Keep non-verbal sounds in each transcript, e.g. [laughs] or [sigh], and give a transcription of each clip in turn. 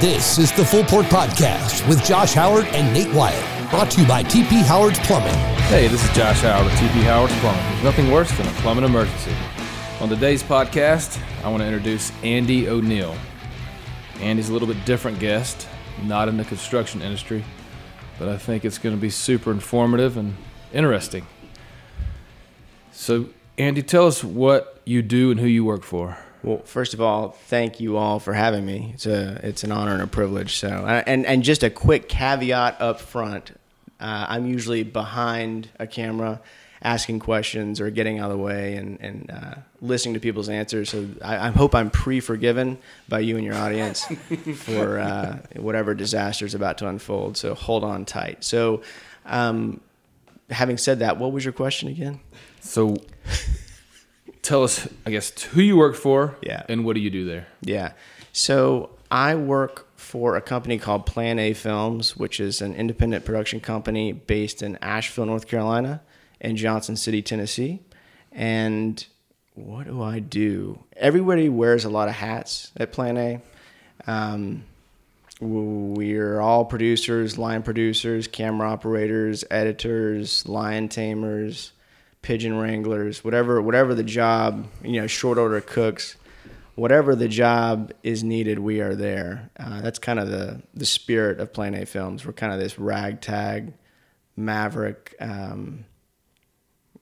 This is the Full Port Podcast with Josh Howard and Nate Wyatt, brought to you by TP Howard's Plumbing. Hey, this is Josh Howard with TP Howard's Plumbing. There's nothing worse than a plumbing emergency. On today's podcast, I want to introduce Andy O'Neil. Andy's a little bit different guest, not in the construction industry, but I think it's going to be super informative and interesting. So, Andy, tell us what you do and who you work for. Well, first of all, thank you all for having me. It's a it's an honor and a privilege. So, and and just a quick caveat up front. Uh, I'm usually behind a camera, asking questions or getting out of the way and and uh, listening to people's answers. So I, I hope I'm pre-forgiven by you and your audience [laughs] for uh, whatever disaster is about to unfold. So hold on tight. So, um, having said that, what was your question again? So, tell us, I guess, who you work for Yeah. and what do you do there? Yeah. So I work for a company called Plan A Films, which is an independent production company based in Asheville, North Carolina, and Johnson City, Tennessee. And what do I do? Everybody wears a lot of hats at Plan A. Um, we're all producers, line producers, camera operators, editors, lion tamers, pigeon wranglers, whatever whatever the job, you know, short order cooks, whatever the job is needed, we are there. Uh, that's kind of the the spirit of Plan A Films. We're kind of this ragtag, maverick, um,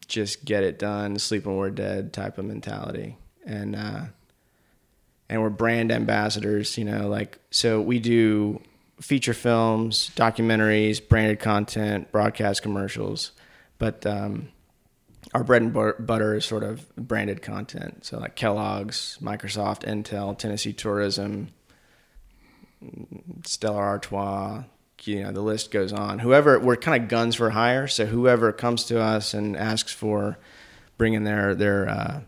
just get it done, sleep when we're dead type of mentality, and uh, and we're brand ambassadors. You know, like so we do feature films, documentaries, branded content, broadcast commercials, but um, our bread and butter is sort of branded content. So like Kellogg's, Microsoft, Intel, Tennessee Tourism, Stella Artois, you know, the list goes on. Whoever we're kind of guns for hire. So whoever comes to us and asks for bringing their their uh,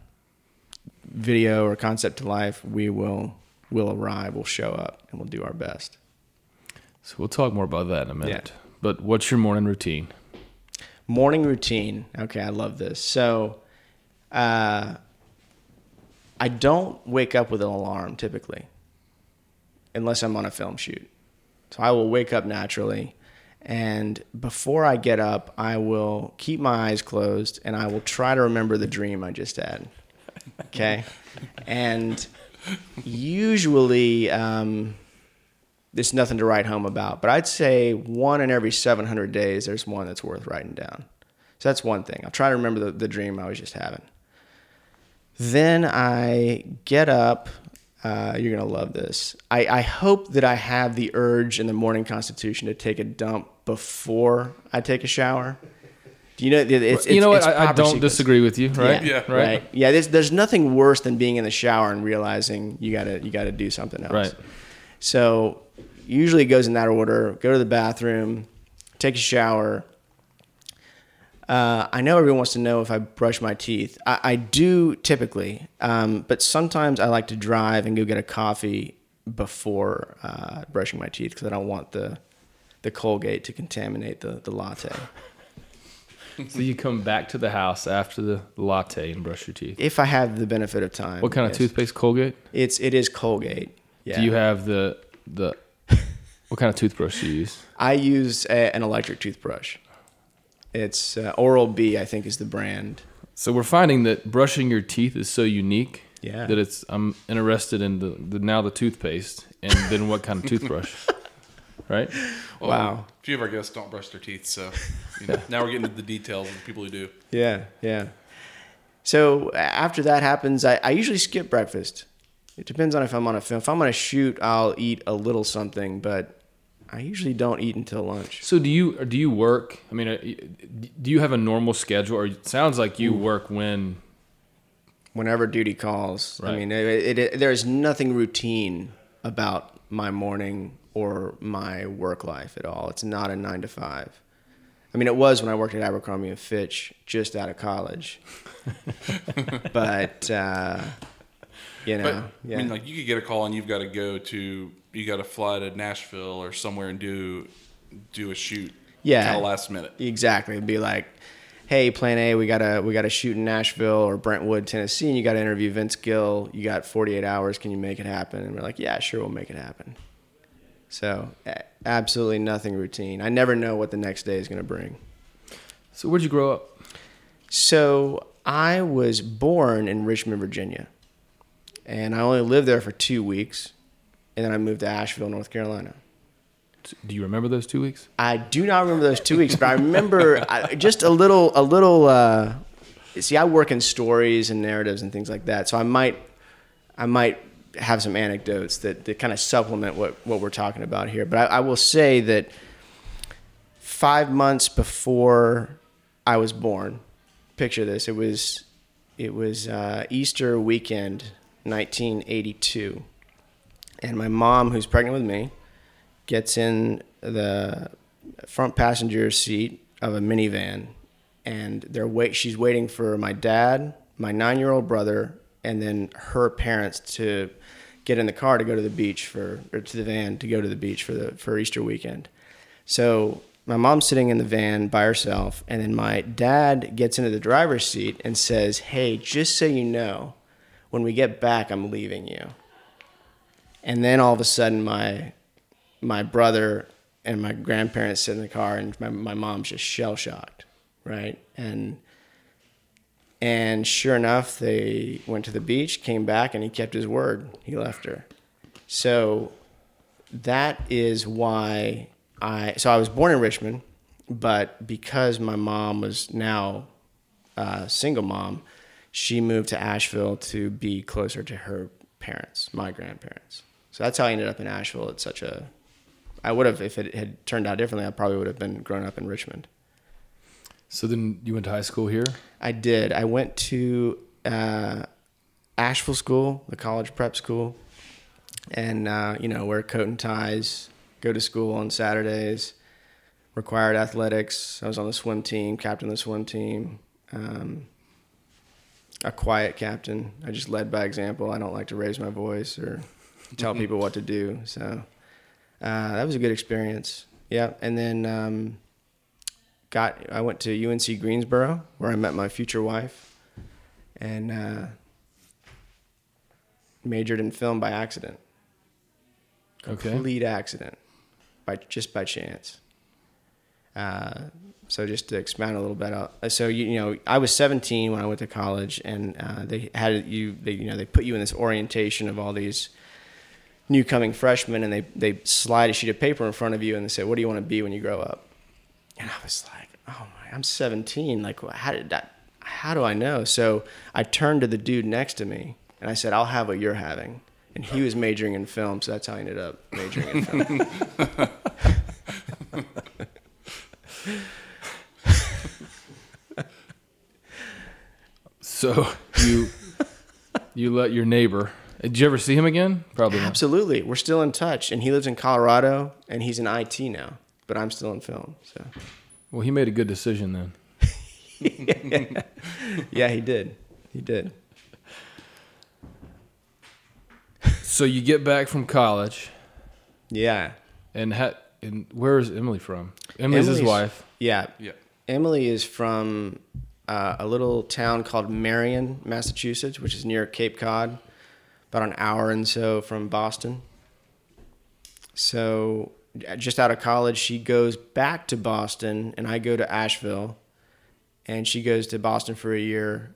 video or concept to life, we will will arrive. We'll show up and we'll do our best. So, we'll talk more about that in a minute. But what's your morning routine? Morning routine. Okay, I love this. So, uh, I don't wake up with an alarm typically, unless I'm on a film shoot. So I will wake up naturally, and before I get up, I will keep my eyes closed and I will try to remember the dream I just had. Okay, [laughs] and usually. Um, there's nothing to write home about. But I'd say one in every 700 days, there's one that's worth writing down. So that's one thing. I'll try to remember the, the dream I was just having. Then I get up. Uh, you're going to love this. I, I hope that I have the urge in the morning constitution to take a dump before I take a shower. Do you know? It's, it's, you know it's what? I, I don't sequence. disagree with you, right? Yeah, right. right. Yeah, there's, there's nothing worse than being in the shower and realizing you gotta you gotta do something else. Right. So usually it goes in that order. Go to the bathroom, take a shower. Uh, I know everyone wants to know if I brush my teeth. I, I do typically, um, but sometimes I like to drive and go get a coffee before uh, brushing my teeth because I don't want the the Colgate to contaminate the, the latte. [laughs] So you come back to the house after the latte and brush your teeth. If I have the benefit of time. What kind of yes. toothpaste? Colgate. It's it is Colgate. Yeah. Do you have the the? What kind of toothbrush do you use? I use a, an electric toothbrush. It's uh, Oral B, I think, is the brand. So we're finding that brushing your teeth is so unique. Yeah. That it's I'm interested in the, the now the toothpaste and then what kind of toothbrush. [laughs] Right. Well, Wow. A few of our guests don't brush their teeth, so you know, now we're getting into the details of the people who do. Yeah, yeah. So after that happens, I, I usually skip breakfast. It depends on if I'm on a film. If I'm on a shoot, I'll eat a little something, but I usually don't eat until lunch. So do you do you work? I mean, uh, do you have a normal schedule, or it sounds like you work when? Whenever duty calls, I Right. mean, it, it, there's nothing routine about my morning or my work life at all. It's not a nine to five. I mean, it was when I worked at Abercrombie and Fitch, just out of college. [laughs] but uh, you know, But yeah. I mean, like you could get a call and you've got to go to, you got to fly to Nashville or somewhere and do do a shoot. Yeah. kind of last minute. Exactly. It'd be like, hey, Plan A, we gotta we gotta shoot in Nashville or Brentwood, Tennessee, and you gotta interview Vince Gill. You got 48 hours. Can you make it happen? And we're like, yeah, sure, we'll make it happen. So absolutely nothing routine. I never know what the next day is going to bring. So where'd you grow up? So I was born in Richmond, Virginia, and I only lived there for two weeks, and then I moved to Asheville, North Carolina. Do you remember those two weeks? I do not remember those two weeks, but I remember I, just a little, a little. Uh, see, I work in stories and narratives and things like that, so I might, I might have some anecdotes that, that kind of supplement what, what we're talking about here. But I, I will say that five months before I was born, picture this: it was, it was uh, Easter weekend, 1982, and my mom, who's pregnant with me gets in the front passenger seat of a minivan and they're wait she's waiting for my dad, my 9-year-old brother, and then her parents to get in the car to go to the beach for or to the van to go to the beach for the for Easter weekend. So my mom's sitting in the van by herself, and then my dad gets into the driver's seat and says, "Hey, just so you know, when we get back, I'm leaving you." And then all of a sudden, my my brother and my grandparents sit in the car and my, my mom's just shell shocked right? And and sure enough they went to the beach came back and he kept his word. He left her. So that is why i so i was born in richmond but because my mom was now a single mom she moved to asheville to be closer to her parents my grandparents so that's how i ended up in asheville at such a I would have if it had turned out differently. I probably would have been grown up in Richmond. So then you went to high school here. I did. I went to uh, Asheville School, the college prep school, and uh, you know wear coat and ties, go to school on Saturdays. Required athletics. I was on the swim team, captain of the swim team. Um, a quiet captain. I just led by example. I don't like to raise my voice or tell people what to do. So uh, that was a good experience. Yeah, and then um, got I went to UNC Greensboro where I met my future wife, and uh, majored in film by accident. Okay. Complete accident, by just by chance. Uh, so just to expand a little bit out, so you, you know, I was 17 when I went to college, and uh, they had you, they, you know, they put you in this orientation of all these new coming freshmen and they, they slide a sheet of paper in front of you and they say, what do you want to be when you grow up? And I was like, oh my, I'm 17. Like, how did that, how do I know? So I turned to the dude next to me and I said, I'll have what you're having. And he was majoring in film. So that's how I ended up majoring in film. [laughs] So you you let your neighbor. Did you ever see him again? Probably not. Absolutely. We're still in touch. And he lives in Colorado and he's in IT now, but I'm still in film. So Well, he made a good decision then. [laughs] [laughs] yeah, he did. He did. So you get back from college, Yeah. and ha- and where is Emily from? Emily's, his wife. Yeah. Yeah. Emily is from uh, a little town called Marion, Massachusetts, which is near Cape Cod, about an hour and so from Boston. So, uh, just out of college, she goes back to Boston, and I go to Asheville, and she goes to Boston for a year,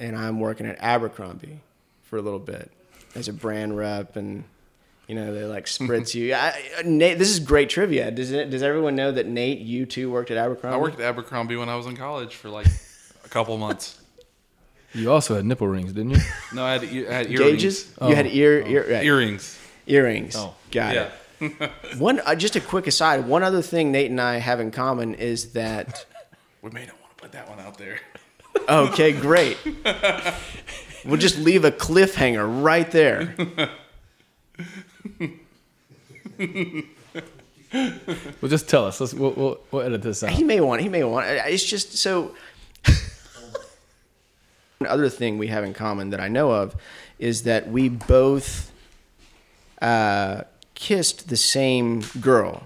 and I'm working at Abercrombie for a little bit as a brand rep and you know they like spritz [laughs] you. I, Nate, this is great trivia. Does it? Does everyone know that Nate, you too, worked at Abercrombie? I worked at Abercrombie when I was in college for like a couple months. You also had nipple rings, didn't you? [laughs] No, I had, ear- I had earrings. gauges. You had ear, ear right. Earrings. earrings. Oh, got Yeah. it. [laughs] One uh, just a quick aside. One other thing Nate and I have in common is that. [laughs] We may not want to put that one out there. Okay, great. We'll just leave a cliffhanger right there. Well, just tell us. Let's we'll, we'll, we'll edit this out. He may want. He may want. It's just so. Another thing we have in common that I know of is that we both uh, kissed the same girl,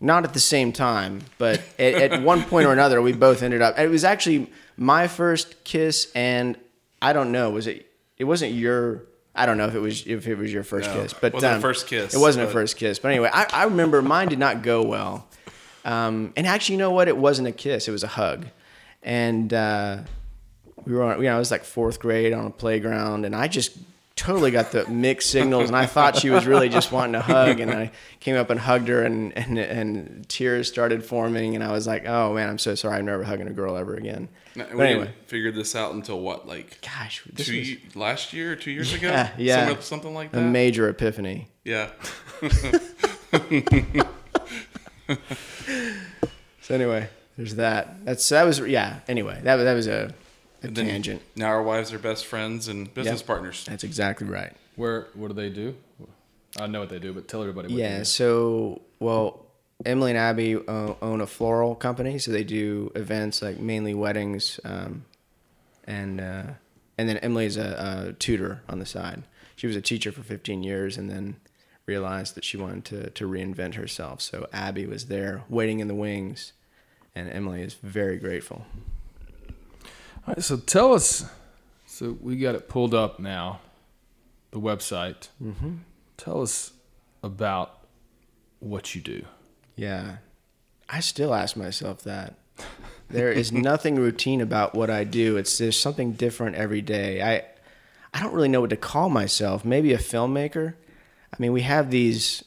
not at the same time, but [laughs] at, at one point or another, we both ended up. It was actually my first kiss, and I don't know. Was it? It wasn't your. I don't know if it was if it was your first No, kiss, but wasn't a um, first kiss, It wasn't a first kiss, but anyway, I, I remember mine did not go well. Um, and actually, you know what? It wasn't a kiss; it was a hug. And uh, we were, on, you know, I was like fourth grade on a playground, and I just totally got the mixed signals, and I thought she was really just wanting to hug, and I came up and hugged her, and and and tears started forming, and I was like, oh man, I'm so sorry, I'm never hugging a girl ever again. No, But we anyway, didn't figure this out until what, like gosh, this two was last year or two years ago? yeah, yeah, Something, something like that. a major epiphany. yeah. [laughs] [laughs] So anyway, there's that. That's that was yeah. Anyway, that was that was a, a Then tangent. Now our wives are best friends and business Yep. partners. That's exactly right. Where what do they do? I know what they do, but tell everybody. What they Yeah. do. So well, Emily and Abby uh, own a floral company, so they do events like mainly weddings, um, and uh, and then Emily's a, a tutor on the side. She was a teacher for 15 years, and then realized that she wanted to to reinvent herself. So Abby was there, waiting in the wings, and Emily is very grateful. All right, so tell us. So we got it pulled up now, the website. Mm-hmm. Tell us about what you do. Yeah. I still ask myself that. There is [laughs] nothing routine about what I do. It's there's something different every day. I I don't really know what to call myself. Maybe a filmmaker. I mean, we have these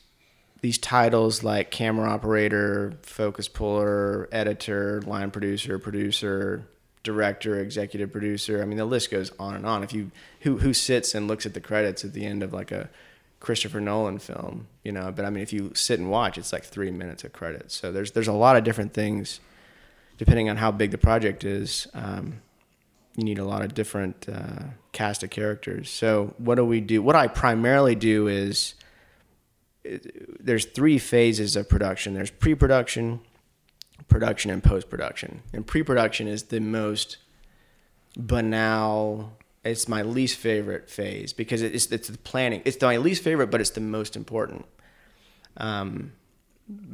these titles like camera operator, focus puller, editor, line producer, producer, director, executive producer. I mean, the list goes on and on. If you who who sits and looks at the credits at the end of like a Christopher Nolan film, you know, but I mean, if you sit and watch, it's like three minutes of credits. So there's there's a lot of different things, depending on how big the project is. Um, you need a lot of different uh, cast of characters. So what do we do? What I primarily do is there's three phases of production. There's pre-production, production, and post-production. And pre-production is the most banal. It's my least favorite phase because it's it's the planning. It's my least favorite, but it's the most important. Um,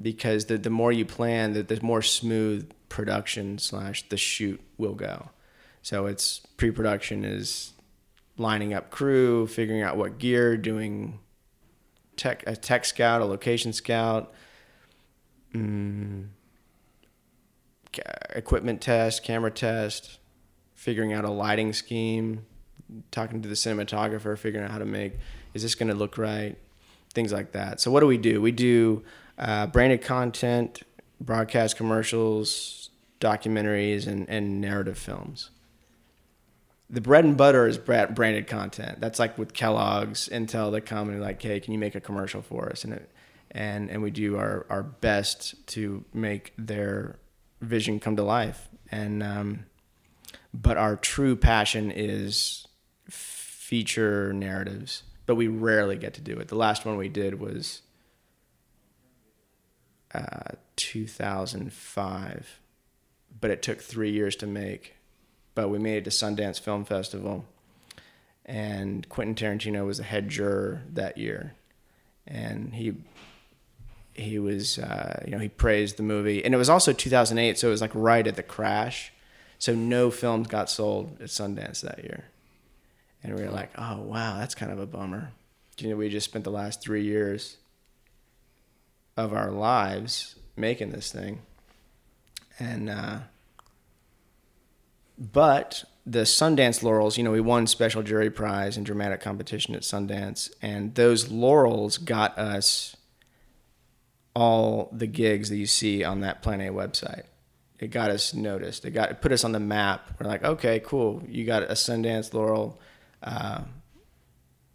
because the the more you plan, the, the more smooth production slash the shoot will go. So it's pre-production is lining up crew, figuring out what gear, doing tech a tech scout, a location scout, mm, equipment test, camera test, figuring out a lighting scheme, talking to the cinematographer, figuring out how to make is this going to look right, things like that. So what do we do? We do uh, branded content, broadcast commercials, documentaries, and, and narrative films. The bread and butter is branded content. That's like with Kellogg's, Intel, they come and like, hey, can you make a commercial for us? And it, and and we do our, our best to make their vision come to life. And um, but our true passion is feature narratives, but we rarely get to do it. The last one we did was uh, 2005, but it took three years to make. But we made it to Sundance Film Festival, and Quentin Tarantino was the head juror that year, and he he was uh, you know he praised the movie, and it was also 2008, so it was like right at the crash, so no films got sold at Sundance that year, and we were like, oh wow, that's kind of a bummer. You know, we just spent the last three years of our lives making this thing, and uh, but the Sundance laurels, you know, we won special jury prize in dramatic competition at Sundance, and those laurels got us all the gigs that you see on that Plan A website. It got us noticed. It got it put us on the map. We're like, okay, cool. You got a Sundance laurel. Uh,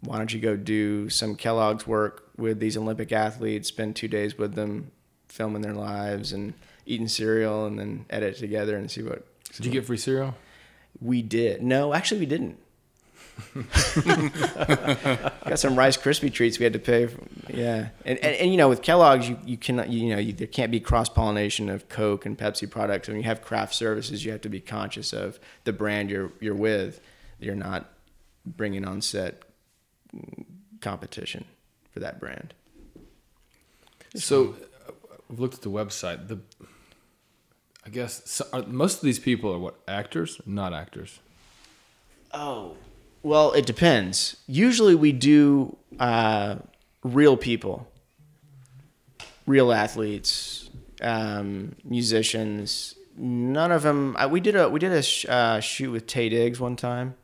why don't you go do some Kellogg's work with these Olympic athletes? Spend two days with them, filming their lives and eating cereal, and then edit together and see what Did you get free cereal? we did. No, actually, we didn't. [laughs] Got some Rice Krispie treats we had to pay. For, yeah, and, and and you know with Kellogg's you you cannot you know you, there can't be cross pollination of Coke and Pepsi products. When you have craft services, you have to be conscious of the brand you're you're with. You're not bringing on set competition for that brand. So uh, we've looked at the website. The I guess so, are, most of these people are what actors, not actors. Oh, Well, it depends. Usually we do uh, real people, real athletes, um, musicians. None of them. Uh, we did a we did a sh- uh, shoot with Taye Diggs one time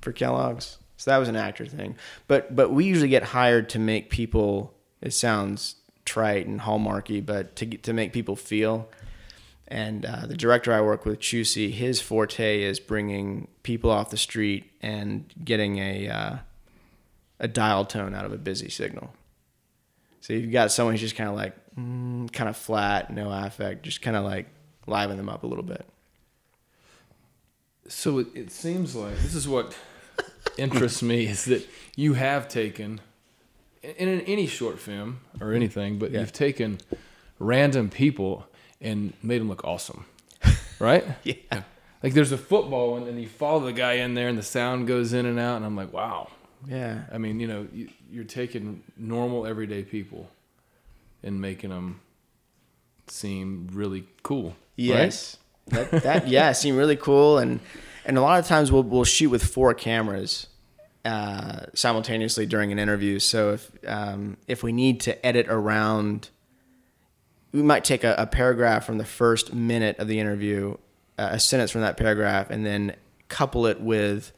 for Kellogg's, so that was an actor thing. But but we usually get hired to make people. It sounds trite and hallmarky, but to to make people feel. And uh, the director I work with, Chusy, his forte is bringing people off the street and getting a uh, a dial tone out of a busy signal. So you've got someone who's just kind of like mm, kind of flat, no affect, just kind of like liven them up a little bit. So it, it seems like this is what interests me is that you have taken in, in any short film or anything, but Yeah. you've taken random people and made them look awesome, [laughs] right? Yeah. Like there's a football one, and you follow the guy in there, and the sound goes in and out, and I'm like, wow. Yeah. I mean, you know, you, you're taking normal, everyday people and making them seem really cool. Yes. That, that yeah, seem really cool and and a lot of times we'll we'll shoot with four cameras uh, simultaneously during an interview. So if um, if we need to edit around, we might take a, a paragraph from the first minute of the interview, uh, a sentence from that paragraph, and then couple it with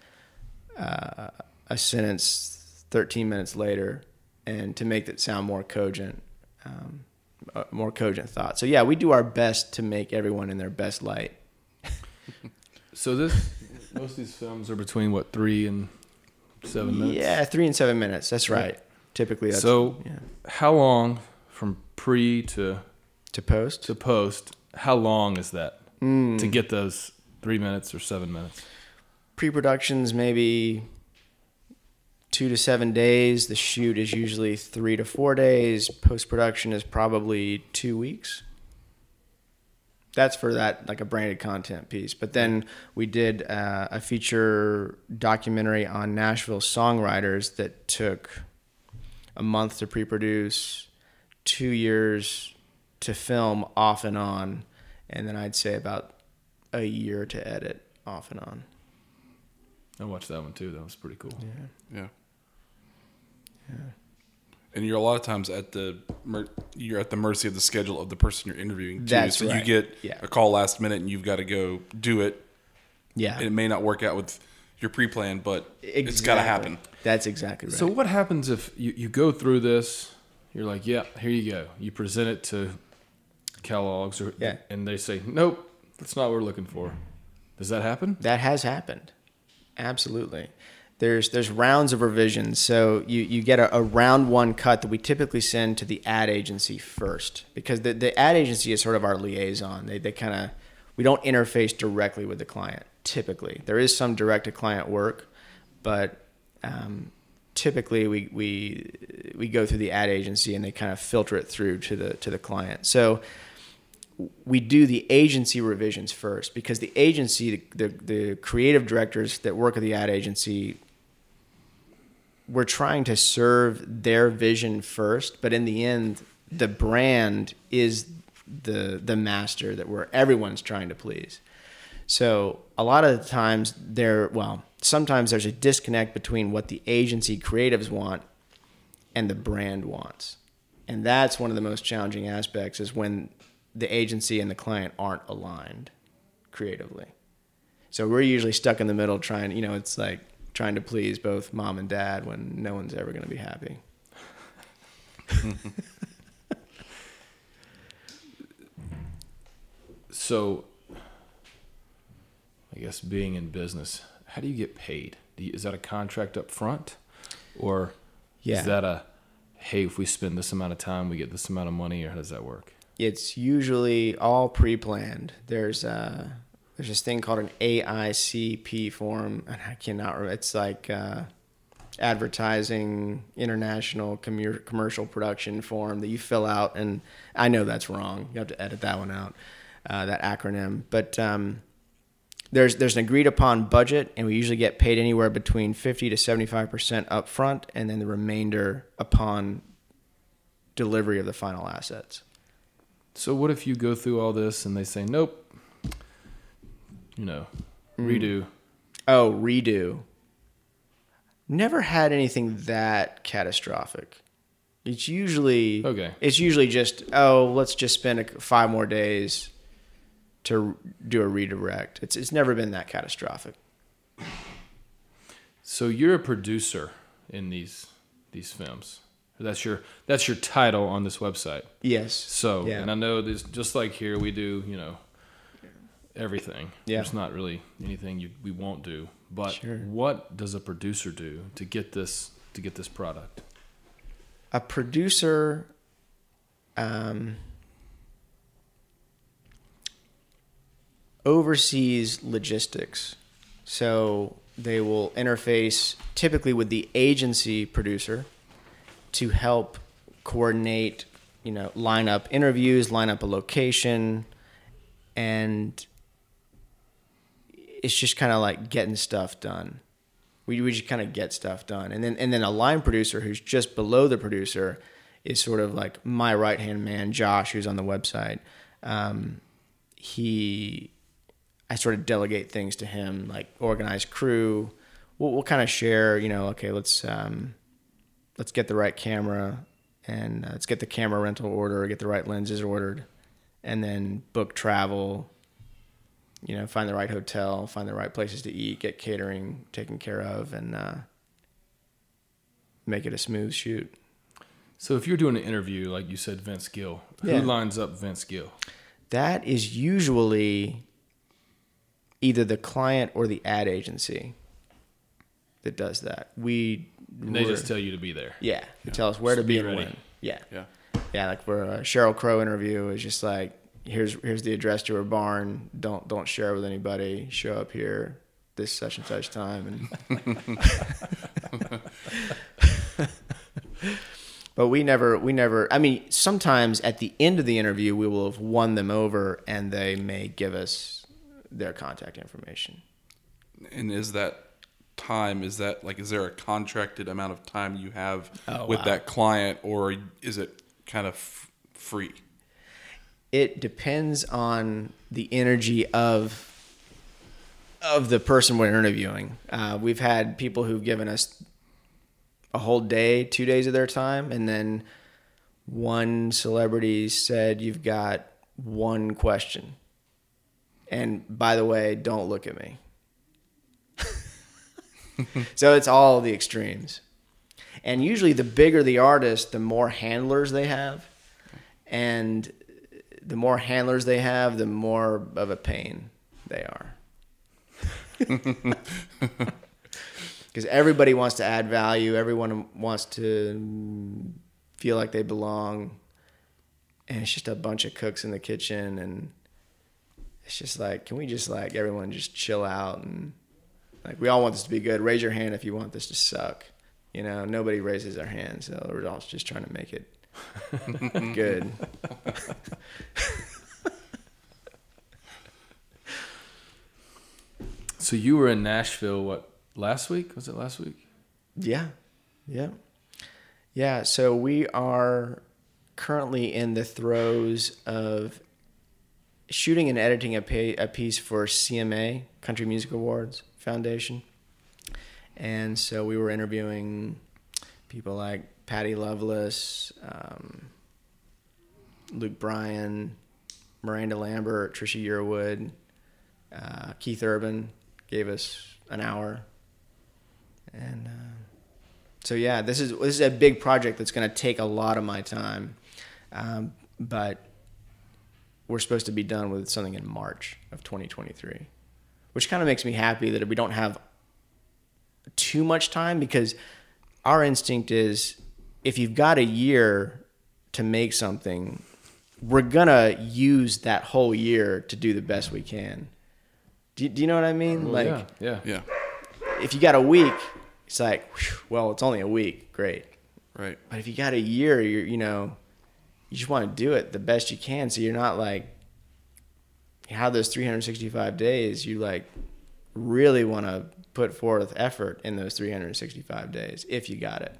uh, a sentence 13 minutes later, and to make it sound more cogent. Um, more cogent thought. So yeah, we do our best to make everyone in their best light. [laughs] So this, most of these films are between what three and seven minutes. Yeah, three and seven minutes. That's right. Typically, that's So, yeah. how long from pre to to post. to post? How long is that Hmm. to get those three minutes or seven minutes? Pre-production's maybe two to seven days. The shoot is usually three to four days. Post-production is probably two weeks. That's for that like a branded content piece. But then we did uh, a feature documentary on Nashville songwriters that took a month to pre-produce, two years to film off and on, and then I'd say about a year to edit off and on. I watched that one too. That was pretty cool. Yeah. Yeah. Yeah. And you're a lot of times at the mer- you're at the mercy of the schedule of the person you're interviewing too. That's so you get Yeah. a call last minute and you've got to go do it. Yeah, And it may not work out with your pre-plan, but it's got to happen. That's exactly right. So what happens if you, you go through this? You're like, yeah, here you go. You present it to Kellogg's, or Yeah. and they say, nope, that's not what we're looking for. Does that happen? That has happened. Absolutely. There's there's rounds of revisions. So you, you get a, a round one cut that we typically send to the ad agency first because the, the ad agency is sort of our liaison. They, they kind of we don't interface directly with the client typically. There is some direct to client work, but um, typically we, we we go through the ad agency and they kind of filter it through to the to the client. So we do the agency revisions first because the agency, the, the, the creative directors that work at the ad agency, we're trying to serve their vision first, but in the end, the brand is the the master that we're everyone's trying to please. So a lot of the times there, well, sometimes there's a disconnect between what the agency creatives want and the brand wants. And that's one of the most challenging aspects is when the agency and the client aren't aligned creatively. So we're usually stuck in the middle trying, you know, it's like trying to please both mom and dad when no one's ever going to be happy. [laughs] So, I guess being in business, how do you get paid? Do you, is that a contract up front, or Yeah. is that a hey, if we spend this amount of time, we get this amount of money, or how does that work? It's usually all pre-planned. There's uh there's this thing called an AICP form, and I cannot remember. It's like uh, advertising international commer- commercial production form that you fill out, and I know that's wrong. You have to edit that one out, uh, that acronym. But um, there's there's an agreed upon budget, and we usually get paid anywhere between fifty to seventy five percent upfront, and then the remainder upon delivery of the final assets. So, what if you go through all this and they say nope? You know, mm. redo. Oh, redo. Never had anything that catastrophic. It's usually Okay. It's usually just oh, let's just spend five more days to do a redirect. It's it's never been that catastrophic. So you're a producer in these these films. That's your that's your title on this website. Yes. So, Yeah. and I know this just like here we do, you know, everything. Yeah. There's not really anything you, we won't do. But Sure. what does a producer do to get this to get this product? a producer um, oversees logistics. So they will interface typically with the agency producer to help coordinate, you know, line up interviews, line up a location, and it's just kind of like getting stuff done. We, we just kind of get stuff done. And then and then a line producer who's just below the producer is sort of like my right hand man, Josh, who's on the website. Um, he, I sort of delegate things to him, like organize crew. We'll, we'll kind of share, you know, okay, let's um, let's get the right camera and uh, let's get the camera rental order, get the right lenses ordered, and then book travel, you know, find the right hotel, find the right places to eat, get catering taken care of, and uh, make it a smooth shoot. So if you're doing an interview, like you said, Vince Gill, Yeah. who lines up Vince Gill? That is usually either the client or the ad agency that does that. We And they just tell you to be there. yeah, they tell us where to Just be be and when. Yeah, Yeah. yeah. Like for a Sheryl Crow interview, it's just like here's here's the address to her barn. Don't don't share with anybody. Show up here this such and such time and. [laughs] But we never, we never. I mean, sometimes at the end of the interview, we will have won them over, and they may give us their contact information. And is that time? Is that like? Is there a contracted amount of time you have Oh, with wow. that client, or is it kind of f- free? It depends on the energy of of the person we're interviewing. Uh, we've had people who've given us a whole day, two days of their time, and then one celebrity said, "You've got one question." And by the way, don't look at me. [laughs] so it's all the extremes. And usually, the bigger the artist, the more handlers they have. And the more handlers they have, the more of a pain they are. [laughs] Because everybody wants to add value, everyone wants to feel like they belong. And it's just a bunch of cooks in the kitchen. And it's just like, can we just like everyone just chill out and like we all want this to be good. Raise your hand if you want this to suck. You know, nobody raises their hand, so we're all just trying to make it [laughs] good. [laughs] So you were in Nashville, what, last week? Was it last week? Yeah. Yeah. Yeah. So we are currently in the throes of shooting and editing a, pay, a piece for CMA, Country Music Awards Foundation. And so we were interviewing people like Patty Loveless, um, Luke Bryan, Miranda Lambert, Trisha Yearwood, uh, Keith Urban gave us an hour. And uh, so yeah, this is this is a big project that's going to take a lot of my time, um, but we're supposed to be done with something in March of 2023, which kind of makes me happy that we don't have too much time because our instinct is if you've got a year to make something, we're gonna use that whole year to do the best we can. Do you, do you know what I mean? Well, like yeah, yeah. Yeah. if you got a week, it's like, well, it's only a week, great. Right. But if you got a year, you're, you know, you just want to do it the best you can. So you're not like, you have those 365 days, you like really want to put forth effort in those 365 days if you got it.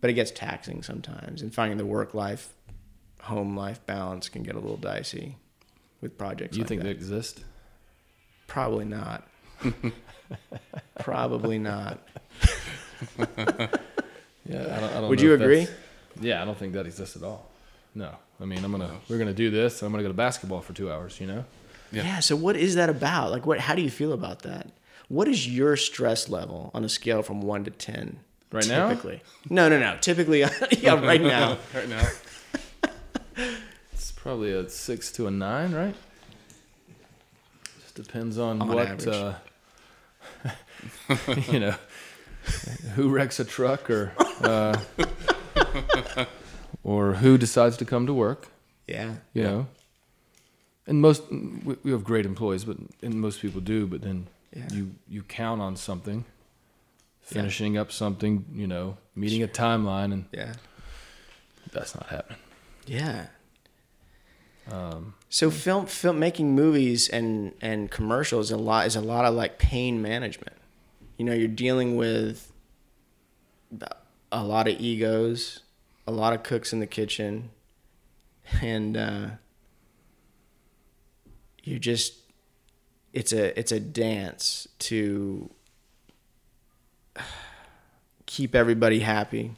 But it gets taxing sometimes, and finding the work life, home life balance can get a little dicey with projects. Do you like think that. they exist? Probably not. [laughs] Probably not. [laughs] Yeah, I don't, I don't Would you agree? Yeah, I don't think that exists at all. No, I mean, I'm gonna we're gonna do this. I'm gonna go to basketball for two hours. You know, Yeah. Yeah. So what is that about? Like, what? How do you feel about that? What is your stress level on a scale from one to ten? Right now? typically? No, no, no. Typically, [laughs] yeah, right now. [laughs] right now. it's probably a six to a nine, right? Just depends on, On what uh, [laughs] you know, who wrecks a truck or uh, or who decides to come to work. Yeah. you know. And most we, have great employees, but and most people do. But then Yeah. you you count on something, finishing up something, you know, meeting a timeline, and Yeah. that's not happening. Yeah. Um, So film film making movies and and commercials a lot is a lot of like pain management. You know, you're dealing with a lot of egos, a lot of cooks in the kitchen, and uh, you just it's a it's a dance to keep everybody happy.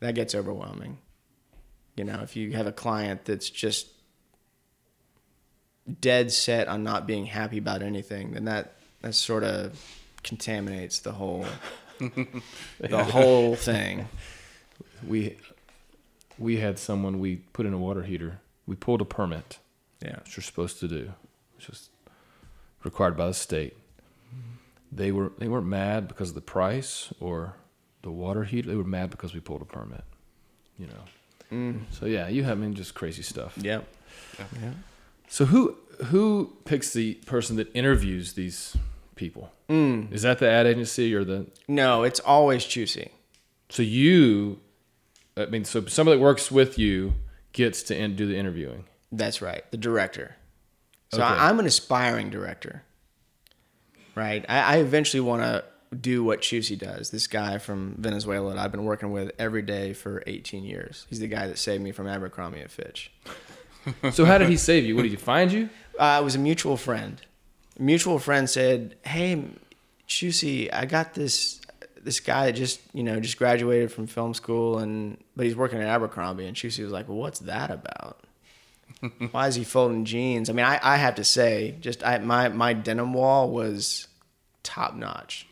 That gets overwhelming. You know, if you have a client that's just dead set on not being happy about anything, then that that sort of contaminates the whole [laughs] the whole thing. we we had someone we put in a water heater. We pulled a permit, Yeah. which you're supposed to do, which was required by the state. They were they weren't mad because of the price or the water heater. They were mad because we pulled a permit. You know. So yeah, you have I mean just crazy stuff. Yep. Yeah. So who who picks the person that interviews these people? Mm. Is that the ad agency or the? No, it's always Chusy. So you, I mean, so somebody that works with you gets to in, do the interviewing. That's right. The director. So Okay. I, I'm an aspiring director. Right. I, I eventually want to do what Chusy does. This guy from Venezuela that I've been working with every day for 18 years. He's the guy that saved me from Abercrombie and Fitch. [laughs] So how did he save you? What did he find you? Uh, it was a mutual friend. A mutual friend said, "Hey, Chusy, I got this this guy that just you know just graduated from film school, and but he's working at Abercrombie." And Chusy was like, "Well, what's that about? Why is he folding jeans?" I mean, I, I have to say, just I, my my denim wall was top notch.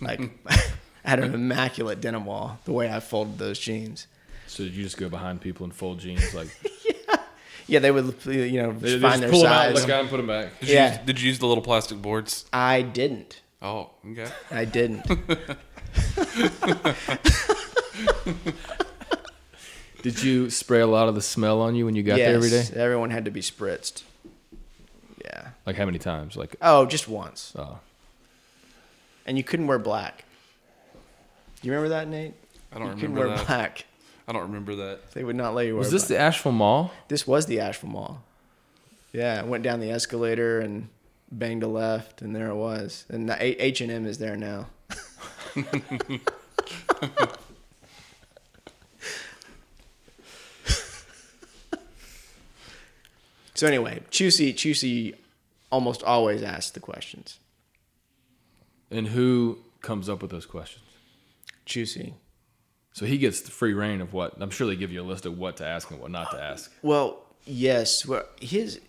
Like, [laughs] I had an immaculate denim wall. The way I folded those jeans. So did you just go behind people and fold jeans like [laughs] Yeah, they would you know They find just their pull them out, size. look at them, put them back? Did you, Yeah. use, did you use the little plastic boards? I didn't. Oh, okay. I didn't. [laughs] Did you spray a lot of the smell on you when you got there every day? Yes, Everyone had to be spritzed. Yeah. Like how many times? Like Oh, just once. oh, And you couldn't wear black. You remember that, Nate? I don't remember. you couldn't wear that. black. I don't remember that. They would not let you wear was this black. the Asheville Mall? This was the Asheville Mall. Yeah, I went down the escalator and banged a left, and there it was. And the H&M is there now. [laughs] [laughs] so anyway, Chusy, Chusy almost always asks the questions. And who comes up with those questions? Chusy. So he gets the free rein of what I'm sure they give you a list of what to ask and what not to ask. Well, yes. Well, his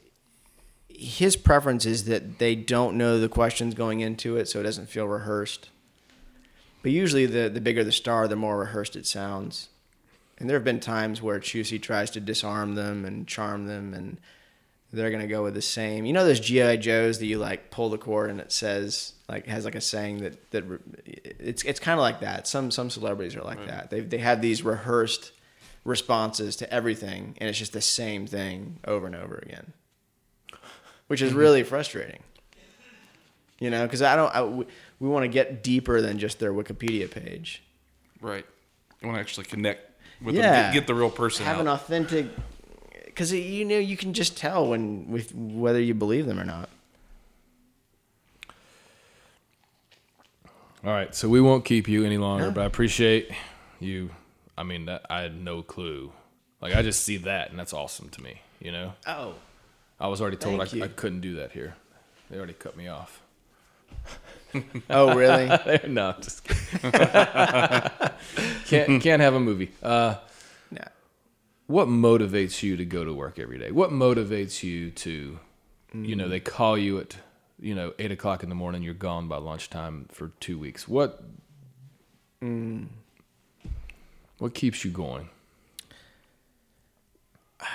his preference is that they don't know the questions going into it, so it doesn't feel rehearsed. But usually, the the bigger the star, the more rehearsed it sounds. And there have been times where Chusy tries to disarm them and charm them, and they're gonna go with the same. You know those GI Joes that you like pull the cord and it says like has like a saying that that re- it's it's kind of like that. Some some celebrities are like that. They they have these rehearsed responses to everything, and it's just the same thing over and over again, which is mm-hmm. really frustrating. You know, because I don't. I, we we want to get deeper than just their Wikipedia page. Right. You want to actually connect with Yeah. them, get, get the real person Have out. an authentic, because you know you can just tell when with whether you believe them or not. All right, so we won't keep you any longer, No. but I appreciate you. I mean, that, I had no clue. Like I just see that, and that's awesome to me. You know, Oh, I was already told I, I couldn't do that here. They already cut me off. [laughs] Oh, really? [laughs] no, just kidding. [laughs] can't can't have a movie. Uh. What motivates you to go to work every day? What motivates you to, you know, mm. they call you at, you know, eight o'clock in the morning, you're gone by lunchtime for two weeks. What, mm. what keeps you going? [sighs]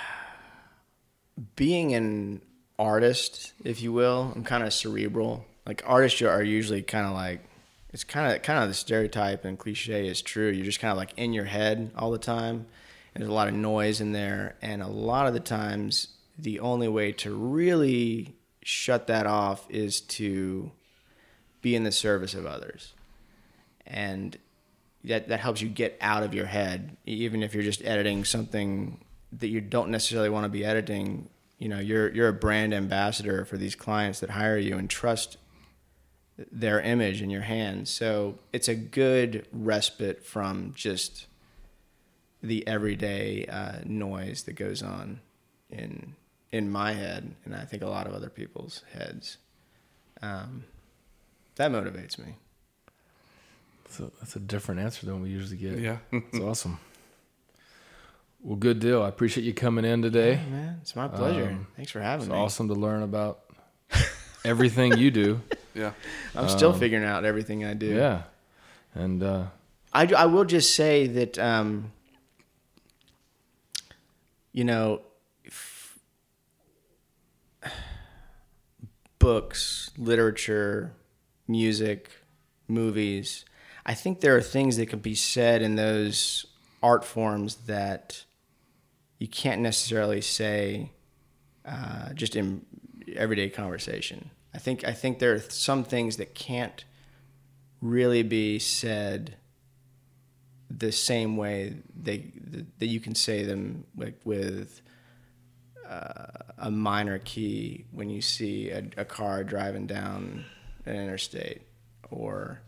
being an artist, if you will, I'm kind of cerebral. Like artists are usually kind of like it's kind of kind of the stereotype and cliche is true. You're just kind of like in your head all the time. There's a lot of noise in there, and a lot of the times, the only way to really shut that off is to be in the service of others, and that that helps you get out of your head, even if you're just editing something that you don't necessarily want to be editing. You know, you're you're a brand ambassador for these clients that hire you and trust their image in your hands. So it's a good respite from just the everyday uh, noise that goes on in in my head, and I think a lot of other people's heads. Um, that motivates me. So that's a different answer than we usually get. Yeah. [laughs] It's [laughs] awesome. Well, good deal. I appreciate you coming in today. Man, it's my pleasure. Um, Thanks for having It's me. awesome to learn about [laughs] everything you do. yeah. I'm still figuring out everything I do. Yeah. And uh, I, I will just say that, um, you know, f- [sighs] books, literature, music, movies, I think there are things that can be said in those art forms that you can't necessarily say uh, just in everyday conversation. I think I think there are some things that can't really be said the same way they that you can say them like with uh, a minor key when you see a, a car driving down an interstate or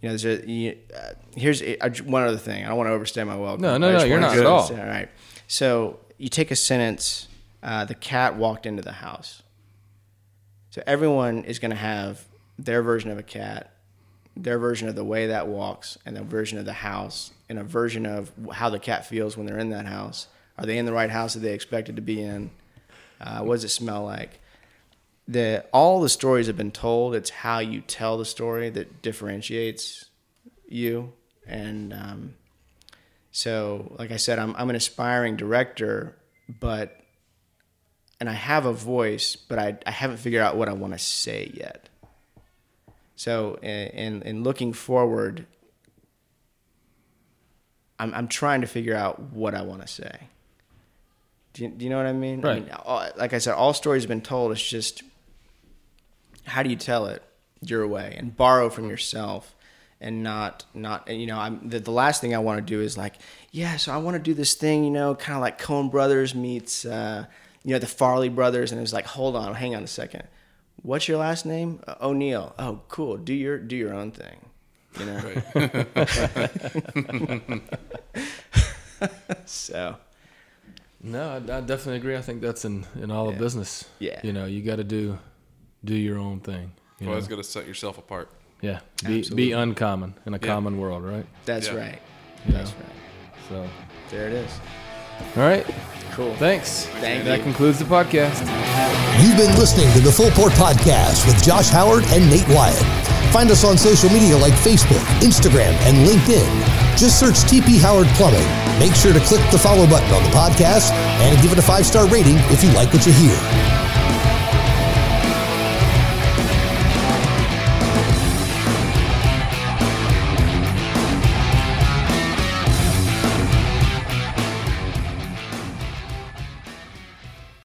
you know there's a you, uh, here's a, one other thing. I don't want to overstay my welcome. No, no, no, you're not at all. all right? So you take a sentence uh, the cat walked into the house. So everyone is going to have their version of a cat, their version of the way that walks, and a version of the house, and a version of how the cat feels when they're in that house. Are they in the right house that they expected to be in? Uh, what does it smell like? The all the stories have been told. It's how you tell the story that differentiates you. And um, so, like I said, I'm I'm an aspiring director, but and I have a voice, but I, I haven't figured out what I want to say yet. So, in, in, in looking forward, I'm, I'm trying to figure out what I want to say. Do you, do you know what I mean? I Right. mean, all, like I said, all stories have been told. It's just how do you tell it your way and borrow from yourself and not not and, you know I'm the, the last thing I want to do is like yeah so I want to do this thing you know kind of like Coen Brothers meets uh, you know the Farrelly brothers and it was like hold on hang on a second what's your last name uh, O'Neil oh cool do your do your own thing you know [laughs] so no, I, I definitely agree. I think that's in, in all of business. Yeah. You know, you got to do do your own thing. You You always got to set yourself apart. yeah. Be, Absolutely. be uncommon in a Yeah. common world, right? that's Yeah. right You that's know? right So, there it is all right. cool Thanks. Thank that you. concludes the podcast. You've been listening to the Full Port Podcast with Josh Howard and Nate Wyatt. Find us on social media like Facebook, Instagram, and LinkedIn. Just search TP Howard Plumbing. Make sure to click the follow button on the podcast and give it a five star rating if you like what you hear.